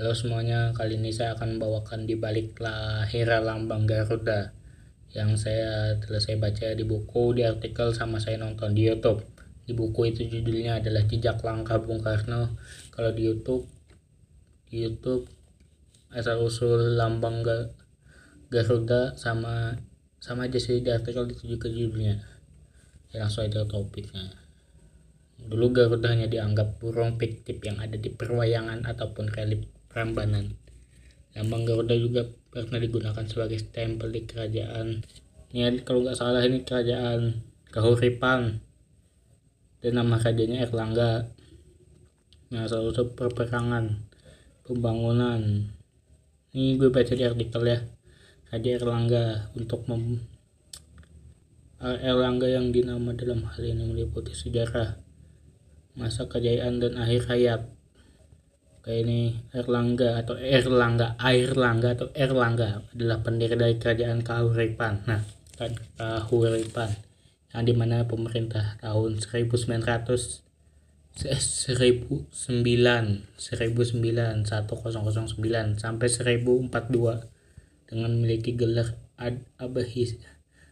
Halo semuanya, kali ini saya akan membawakan di balik lahir lambang Garuda yang saya telah saya baca di buku, di artikel, sama saya nonton di YouTube. Di buku itu judulnya adalah Jejak Langkah Bung Karno. Kalau di YouTube, di YouTube asal usul lambang Garuda sama sama aja sih di artikel itu juga judulnya. Ya langsung aja topiknya. Dulu Garuda hanya dianggap burung fiktif yang ada di perwayangan ataupun relip Prambanan. Lambang Garuda juga pernah digunakan sebagai stempel di kerajaan. Ini kalau nggak salah ini kerajaan Kahuripan. Dan nama rajanya Erlangga. Nah, selalu perperangan, pembangunan. Ini gue baca di artikel ya. Raja Erlangga untuk mem Erlangga yang dinama dalam hal ini meliputi sejarah masa kejayaan dan akhir hayat ini Erlangga atau Erlangga Airlangga atau Erlangga adalah pendiri dari kerajaan Kahuripan. Nah kan Kahuripan. Yang di mana pemerintah tahun 1900 1009 1009 1009 sampai 1042 dengan memiliki gelar Ad Abhis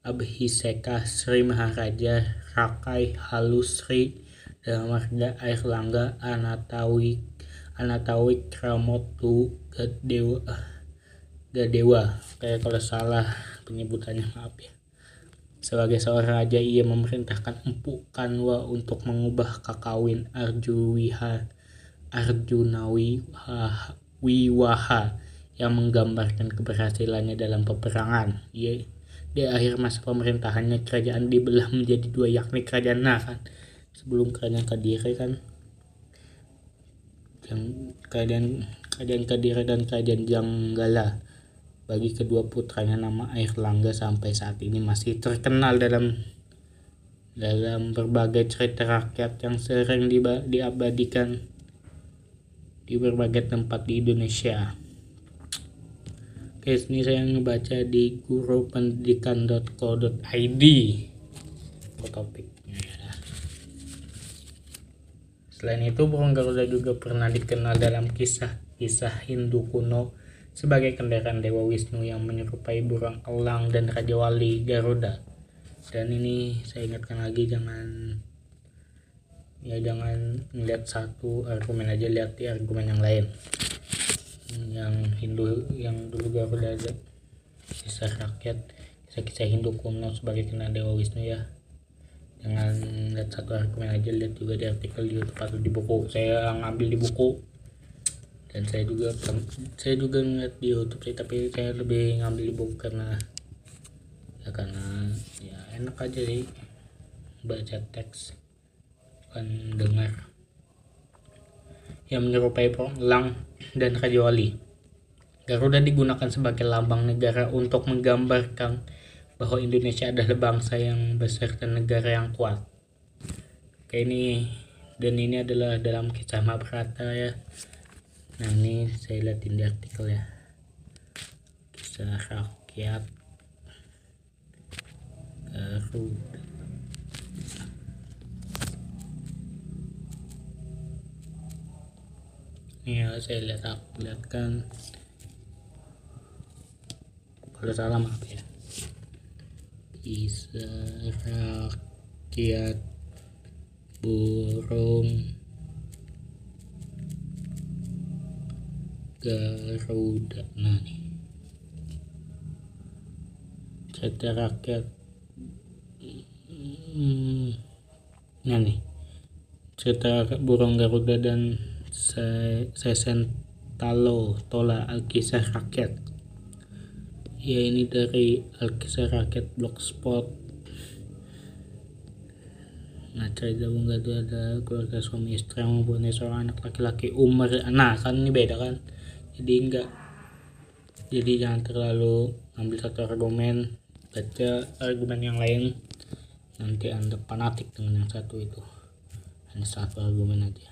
Abhiseka Sri Maharaja Rakai Halusri dan Marga Airlangga Anatawi Anatawi Kramotu Gadewa Gadewa. Kayak kalau salah penyebutannya maaf ya. Sebagai seorang raja ia memerintahkan Empu Kanwa untuk mengubah kakawin Arjuwiha Arjunawi Wiwaha yang menggambarkan keberhasilannya dalam peperangan. Ia, di akhir masa pemerintahannya kerajaan dibelah menjadi dua yakni kerajaan kan sebelum kerajaan Kadiri kan yang keadaan keadaan Kadira dan keadaan Janggala bagi kedua putranya nama Air Langga sampai saat ini masih terkenal dalam dalam berbagai cerita rakyat yang sering diabadikan di berbagai tempat di Indonesia. Oke, ini saya ngebaca di gurupendidikan.co.id topik Selain itu, burung Garuda juga pernah dikenal dalam kisah-kisah Hindu kuno sebagai kendaraan Dewa Wisnu yang menyerupai burung elang dan Raja Wali Garuda. Dan ini saya ingatkan lagi jangan ya jangan melihat satu argumen aja lihat di argumen yang lain yang Hindu yang dulu Garuda ada kisah rakyat kisah-kisah Hindu kuno sebagai kenal Dewa Wisnu ya jangan lihat satu argumen aja lihat juga di artikel di YouTube atau di buku. Saya ngambil di buku. Dan saya juga saya juga ngeliat di YouTube sih tapi saya lebih ngambil di buku karena ya karena ya enak aja sih baca teks. Bukan dengar yang menyerupai elang dan raja wali Garuda digunakan sebagai lambang negara untuk menggambarkan bahwa Indonesia adalah bangsa yang besar dan negara yang kuat. Oke ini dan ini adalah dalam kisah Mahabharata ya. Nah ini saya lihat di artikel ya. Kisah rakyat Garuda. Ya saya lihat aku lihat kan kalau salah maaf ya kisah rakyat burung Garuda. Nah nih. Cerita rakyat. Hmm, nah nih. Cerita burung Garuda dan Sesentalo Tola Alkisah Rakyat ya ini dari Alkisah Rakyat Blogspot. Nah cerita bunga itu ada keluarga suami istri yang mempunyai seorang anak laki-laki umur. Nah kan ini beda kan? Jadi enggak. Jadi jangan terlalu ambil satu argumen. Baca argumen yang lain. Nanti anda fanatik dengan yang satu itu. Hanya satu argumen aja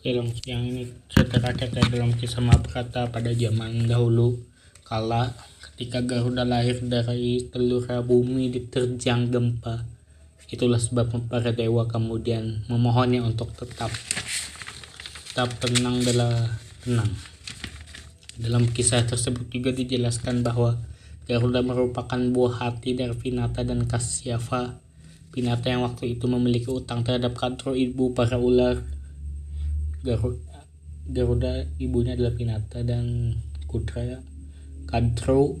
Langsung yang ini cerita kakek dalam kisah Mahabharata pada zaman dahulu kala ketika Garuda lahir dari telur bumi diterjang gempa. Itulah sebab para dewa kemudian memohonnya untuk tetap tetap tenang adalah tenang. Dalam kisah tersebut juga dijelaskan bahwa Garuda merupakan buah hati dari Vinata dan Kasyapa. Pinata yang waktu itu memiliki utang terhadap Kadro ibu para ular. Garuda, Garuda ibunya adalah Pinata dan Kudra Kadro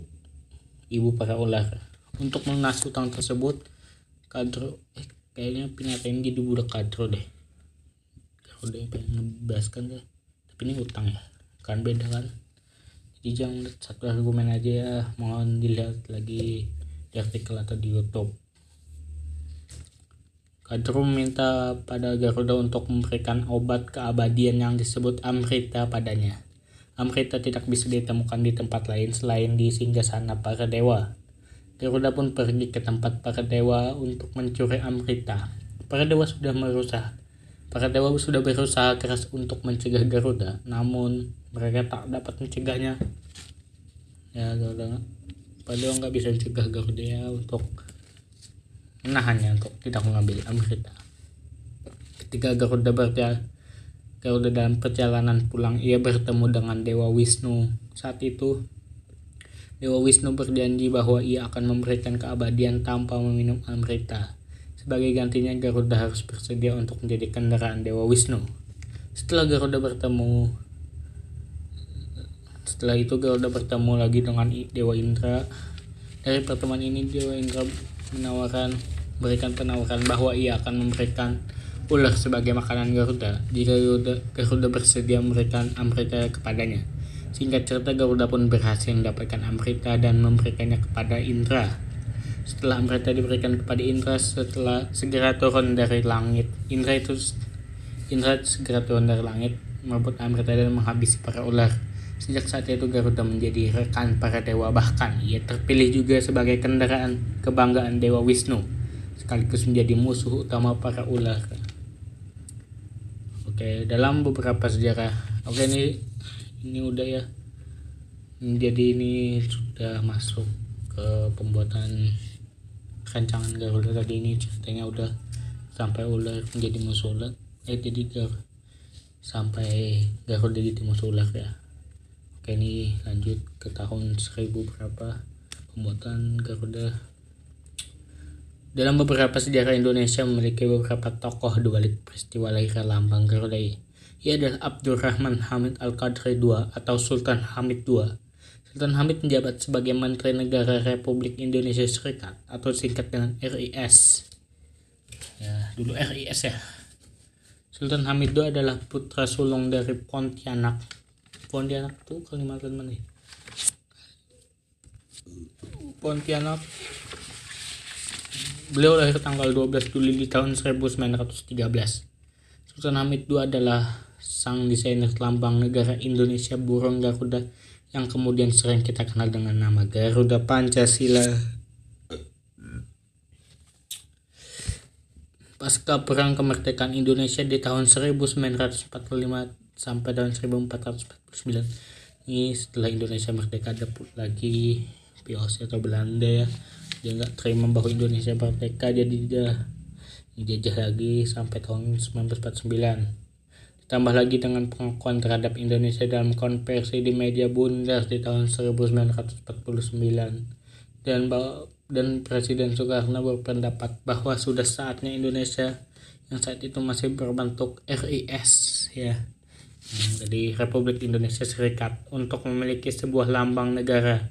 ibu para ular. Untuk melunasi utang tersebut, Kadro eh, kayaknya Pinata ini jadi budak Kadro deh. Garuda yang pengen ngebahaskan deh. Tapi ini utang ya, kan beda kan? Jadi jangan satu argumen aja ya, mohon dilihat lagi di artikel atau di YouTube. Kadru meminta pada Garuda untuk memberikan obat keabadian yang disebut Amrita padanya. Amrita tidak bisa ditemukan di tempat lain selain di singgasana para dewa. Garuda pun pergi ke tempat para dewa untuk mencuri Amrita. Para dewa sudah berusaha. Para dewa sudah berusaha keras untuk mencegah Garuda, namun mereka tak dapat mencegahnya. Ya, Garuda, para dewa nggak bisa mencegah Garuda ya untuk menahannya untuk tidak mengambil Amrita. Ketika Garuda berjalan, Garuda dalam perjalanan pulang, ia bertemu dengan Dewa Wisnu. Saat itu, Dewa Wisnu berjanji bahwa ia akan memberikan keabadian tanpa meminum Amrita. Sebagai gantinya, Garuda harus bersedia untuk menjadi kendaraan Dewa Wisnu. Setelah Garuda bertemu setelah itu Garuda bertemu lagi dengan Dewa Indra. Dari pertemuan ini Dewa Indra menawarkan berikan penawaran bahwa ia akan memberikan ular sebagai makanan Garuda jika Garuda, Garuda bersedia memberikan Amrita kepadanya. Singkat cerita Garuda pun berhasil mendapatkan Amrita dan memberikannya kepada Indra. Setelah Amrita diberikan kepada Indra setelah segera turun dari langit, Indra itu Indra segera turun dari langit merebut Amrita dan menghabisi para ular. Sejak saat itu Garuda menjadi rekan para dewa bahkan ia terpilih juga sebagai kendaraan kebanggaan Dewa Wisnu sekaligus menjadi musuh utama para ular. Oke, dalam beberapa sejarah. Oke, ini ini udah ya. Jadi ini sudah masuk ke pembuatan rancangan Garuda tadi ini ceritanya udah sampai ular menjadi musuh ular. Eh jadi Gar sampai Garuda jadi musuh ular ya oke ini lanjut ke tahun 1000 berapa pembuatan Garuda dalam beberapa sejarah Indonesia memiliki beberapa tokoh dibalik peristiwa lahir lambang Garuda Ia adalah Abdurrahman Hamid Al-Qadri II atau Sultan Hamid II. Sultan Hamid menjabat sebagai Menteri Negara Republik Indonesia Serikat atau singkat dengan RIS. Ya, dulu RIS ya. Sultan Hamid II adalah putra sulung dari Pontianak Pontianak tuh Kalimantan mana ya? Pontianak Beliau lahir tanggal 12 Juli di tahun 1913. Sultan Hamid II adalah sang desainer lambang negara Indonesia burung Garuda yang kemudian sering kita kenal dengan nama Garuda Pancasila. Pasca Perang Kemerdekaan Indonesia di tahun 1945 sampai tahun 1449 ini setelah Indonesia merdeka ada lagi POC atau Belanda ya. Dia nggak terima bahwa Indonesia merdeka jadi dia dijajah. Lagi sampai tahun 1949 ditambah lagi dengan pengakuan terhadap Indonesia dalam konversi di media bundar di tahun 1949 dan dan Presiden Soekarno berpendapat bahwa sudah saatnya Indonesia yang saat itu masih berbentuk RIS ya jadi Republik Indonesia Serikat untuk memiliki sebuah lambang negara.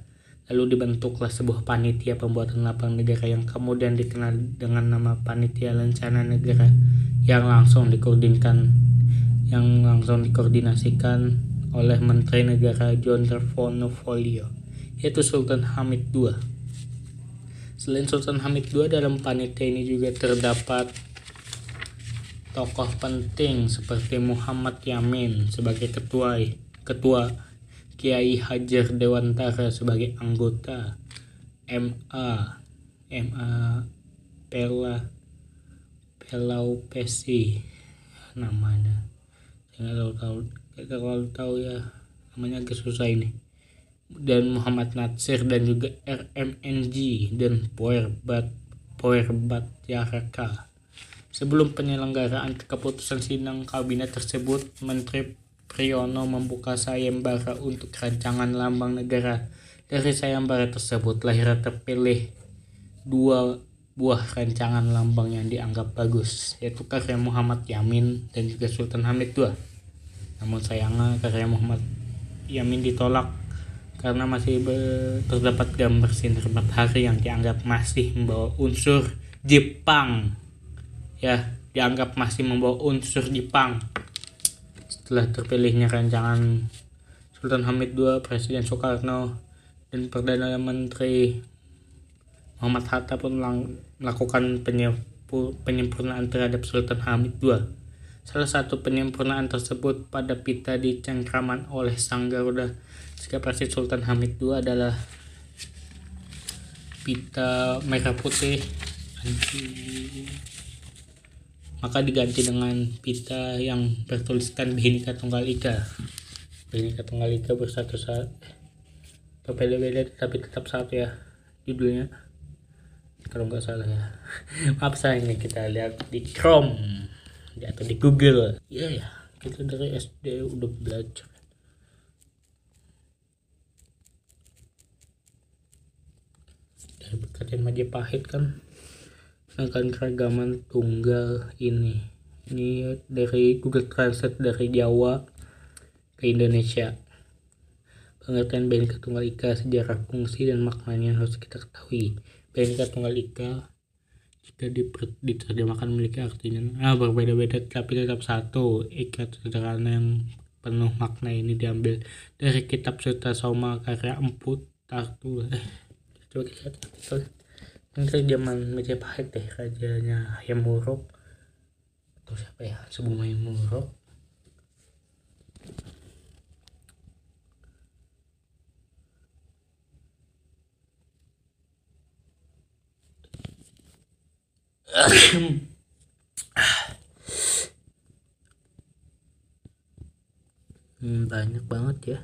Lalu dibentuklah sebuah panitia pembuatan lambang negara yang kemudian dikenal dengan nama Panitia Lencana Negara yang langsung dikoordinkan yang langsung dikoordinasikan oleh Menteri Negara John Folio yaitu Sultan Hamid II. Selain Sultan Hamid II dalam panitia ini juga terdapat tokoh penting seperti Muhammad Yamin sebagai ketua ketua Kiai Hajar Dewantara sebagai anggota MA MA Pela Pelau Pesi namanya nggak tahu tahu kalau tahu ya namanya agak susah ini. Dan Muhammad Natsir dan juga RMNG dan Powerbat Powerbat Yaraka sebelum penyelenggaraan keputusan sidang kabinet tersebut Menteri Priyono membuka sayembara untuk rancangan lambang negara dari sayembara tersebut lahir terpilih dua buah rancangan lambang yang dianggap bagus yaitu karya Muhammad Yamin dan juga Sultan Hamid II namun sayangnya karya Muhammad Yamin ditolak karena masih terdapat gambar sinar matahari yang dianggap masih membawa unsur Jepang. Ya, dianggap masih membawa unsur Jepang. Setelah terpilihnya rancangan Sultan Hamid II, Presiden Soekarno, dan Perdana Menteri Muhammad Hatta pun melakukan penyempurnaan terhadap Sultan Hamid II Salah satu penyempurnaan tersebut pada pita di cengkraman oleh Sang Garuda. Jika Presiden Sultan Hamid II adalah pita merah putih maka diganti dengan pita yang bertuliskan Bhinneka Tunggal Ika. Bhinneka Tunggal Ika bersatu saat berbeda-beda tapi tetap satu ya judulnya. Kalau nggak salah ya. Maaf saya ini kita lihat di Chrome. Atau di Google. Ya ya. Kita dari SD udah belajar. Dari berkatan Majapahit kan akan keragaman tunggal ini. Ini dari Google Translate dari Jawa ke Indonesia. Pengertian Bhinneka Tunggal Ika sejarah fungsi dan maknanya harus kita ketahui. Bhinneka Tunggal Ika jika diterjemahkan memiliki artinya ah, berbeda-beda tapi tetap satu. Ikat sederhana yang penuh makna ini diambil dari kitab Suta Soma karya Emput Tartu. Eh coba kita lihat ini zaman Majapahit deh rajanya Hayam Wuruk. Atau siapa ya? Sebelum Hayam Wuruk. Hmm, banyak banget ya.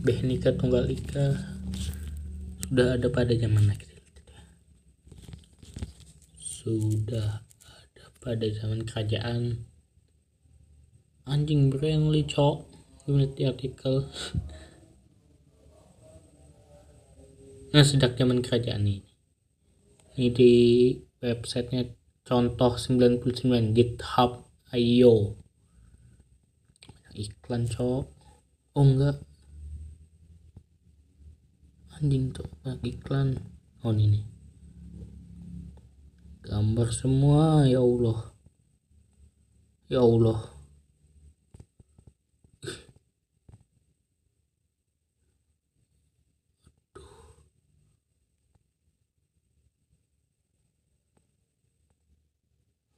Behnika Tunggal Ika sudah ada pada zaman lagi sudah ada pada zaman kerajaan. Anjing Brandly cok. Di artikel. Nah sejak zaman kerajaan ini. Ini di websitenya contoh 99 github io iklan cok. Oh enggak anjing tuh iklan oh ini. Gambar semua ya Allah. Ya Allah.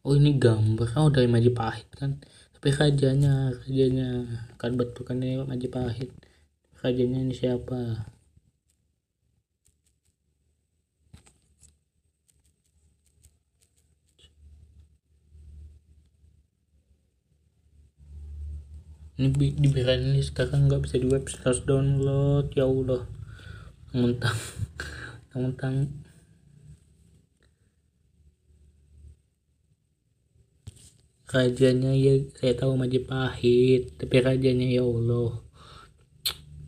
Oh ini gambar. Oh dari Majapahit kan? Tapi rajanya rajanya. Kan betul kan ini Majapahit. Rajanya ini siapa ini di ini sekarang nggak bisa di website download. Ya Allah. Mentang mentang. Rajanya ya saya tahu Majapahit tapi rajanya ya Allah.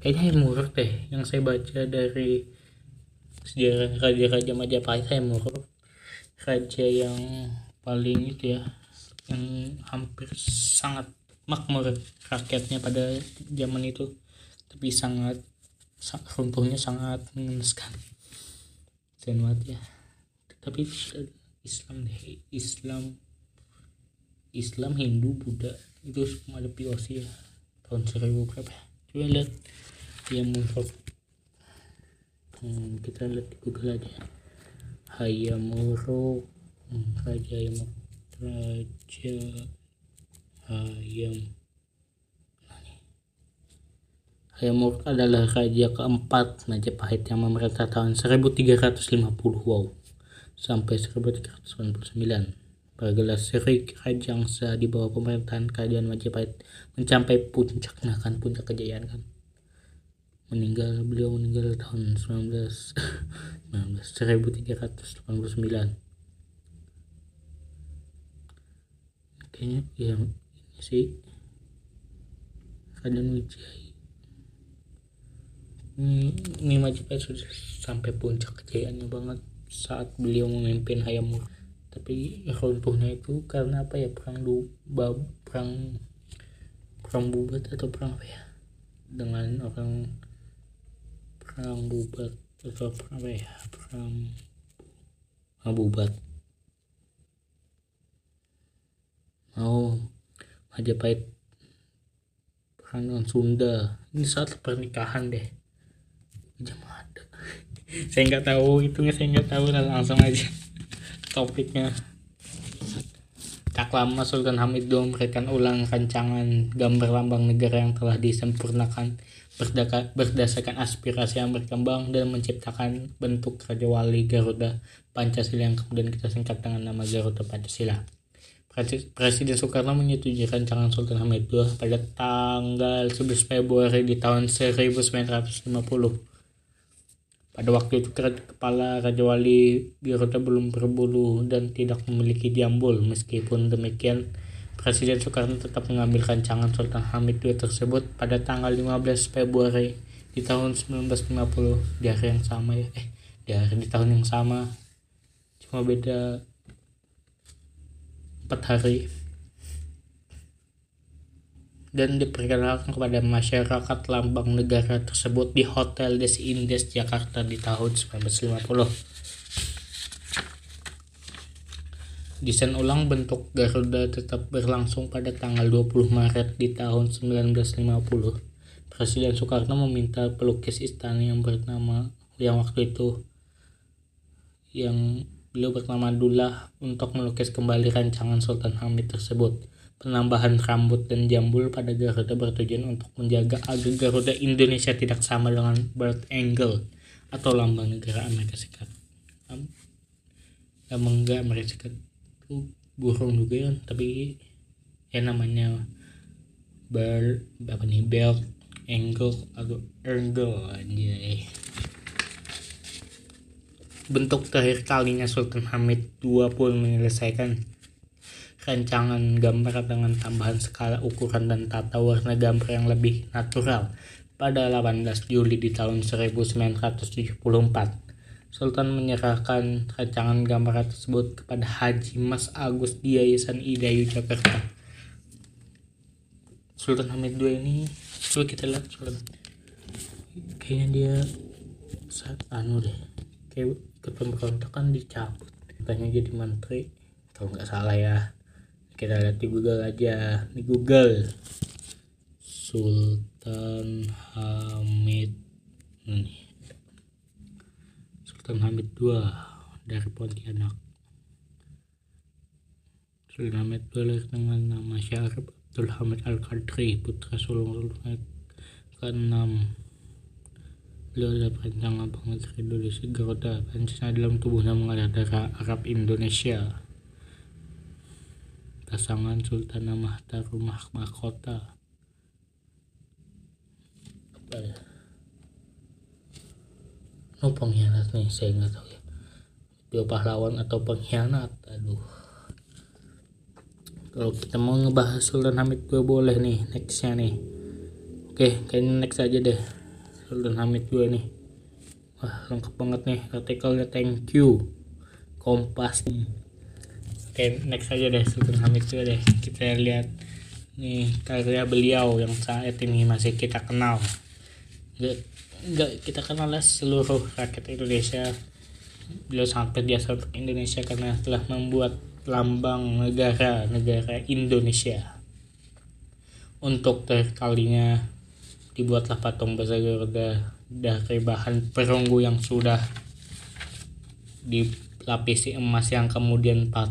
Kayaknya yang murah deh yang saya baca dari sejarah raja-raja Majapahit saya murah raja yang paling itu ya yang hampir sangat makmur rakyatnya pada zaman itu. Tapi sangat runtuhnya sangat mengenaskan. Dan ya. Tapi Islam deh Islam Islam Hindu Buddha itu semua ada POC ya. Tahun seribu berapa coba lihat yang muncul hmm, kita lihat di Google aja. Hayamuro hmm, Raja yang Raja Hayam Hayamuruk adalah raja keempat Majapahit yang memerintah tahun 1350 wow sampai 1399 Pergelas Seri Rajangsa di bawah pemerintahan Kerajaan Majapahit mencapai puncak nah kan puncak kejayaan kan? Meninggal beliau meninggal tahun 19 19 1389 kayaknya yang sih Raden Wijaya ini, ini Majapahit sudah sampai puncak kejayaannya banget saat beliau memimpin Hayam tapi runtuhnya itu karena apa ya? Perang du bab perang perang bubat atau perang apa ya? Dengan orang perang bubat atau perang apa ya? Perang bubat. Oh Majapahit perang Sunda. Ini saat pernikahan deh. Jam ada. Saya nggak tahu itu saya nggak tahu langsung aja. Topiknya. Tak lama Sultan Hamid II memberikan ulang rancangan gambar lambang negara yang telah disempurnakan berdasarkan aspirasi yang berkembang dan menciptakan bentuk Raja Wali Garuda Pancasila yang kemudian kita singkat dengan nama Garuda Pancasila. Presiden Soekarno menyetujui rancangan Sultan Hamid II pada tanggal 11 Februari di tahun 1950. Pada waktu itu kepala Raja Wali Garuda belum berbulu dan tidak memiliki jambul. Meskipun demikian, Presiden Soekarno tetap mengambil rancangan Sultan Hamid II tersebut pada tanggal 15 Februari di tahun 1950 di hari yang sama ya eh di hari di tahun yang sama cuma beda empat hari dan diperkenalkan kepada masyarakat lambang negara tersebut di Hotel Des Indes Jakarta di tahun 1950 Desain ulang bentuk Garuda tetap berlangsung pada tanggal 20 Maret di tahun 1950. Presiden Soekarno meminta pelukis istana yang bernama yang waktu itu yang beliau bernama Dullah untuk melukis kembali rancangan Sultan Hamid tersebut. Penambahan rambut dan jambul pada Garuda bertujuan untuk menjaga agar Garuda Indonesia tidak sama dengan bird angle atau lambang negara Amerika Serikat. Lambang negara Amerika Serikat burung juga kan tapi ya namanya ber apa nih belt angle atau angle aja bentuk terakhir kalinya Sultan Hamid II pun menyelesaikan rancangan gambar dengan tambahan skala ukuran dan tata warna gambar yang lebih natural pada 18 Juli di tahun 1974 Sultan menyerahkan rancangan gambar tersebut kepada Haji Mas Agus di Yayasan Idayu Jakarta. Sultan Hamid II ini coba kita lihat Sultan. Kayaknya dia saat anu deh kayak ikut pemberontakan dicabut. Katanya jadi menteri. Kalau nggak salah ya. Kita lihat di Google aja. Di Google. Sultan Hamid. Ini Sultan Hamid II dari Pontianak. Sultan Hamid II lahir dengan nama Syarif Abdul Hamid Al-Qadri, putra sulung Sultan ke-6. Beliau adalah perancang abang negeri Indonesia Garuda. Pancasila dalam tubuhnya mengalir darah Arab Indonesia. Pasangan Sultan Mahta Rumah Mahkota. Apa ya? oh pengkhianat nih saya nggak tahu ya dia pahlawan atau pengkhianat aduh kalau kita mau ngebahas Sultan Hamid gue boleh nih nextnya nih oke kayaknya next aja deh Sultan Hamid gue nih. Wah lengkap banget nih. Artikelnya thank you. Kompas. Nih oke next aja deh Sultan Hamid gue deh. Kita lihat nih karya beliau yang saat ini masih kita kenal. Nggak kita kenal seluruh rakyat Indonesia. Beliau sangat berjasa untuk Indonesia karena telah membuat lambang negara negara Indonesia. Untuk terkalinya dibuatlah patung besar Garuda dari bahan perunggu yang sudah dilapisi emas yang kemudian pat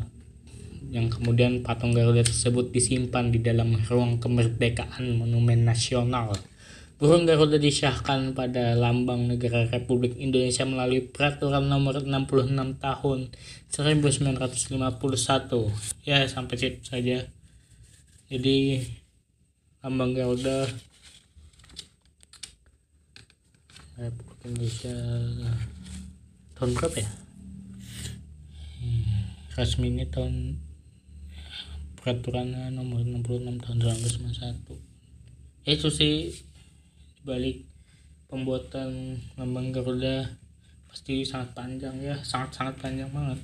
yang kemudian patung Garuda tersebut disimpan di dalam ruang kemerdekaan monumen nasional Burung Garuda disahkan pada lambang negara Republik Indonesia melalui peraturan nomor 66 tahun 1951. Ya, sampai situ saja. Jadi lambang Garuda Republik Indonesia tahun berapa ya? Hmm, resminya tahun peraturan nomor 66 tahun 1991 itu sih balik pembuatan lambang Garuda pasti sangat panjang ya sangat-sangat panjang banget.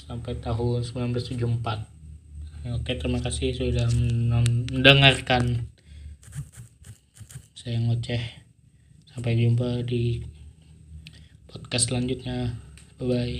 Sampai tahun 1974 oke terima kasih sudah mendengarkan saya ngoceh sampai jumpa di podcast selanjutnya. Bye bye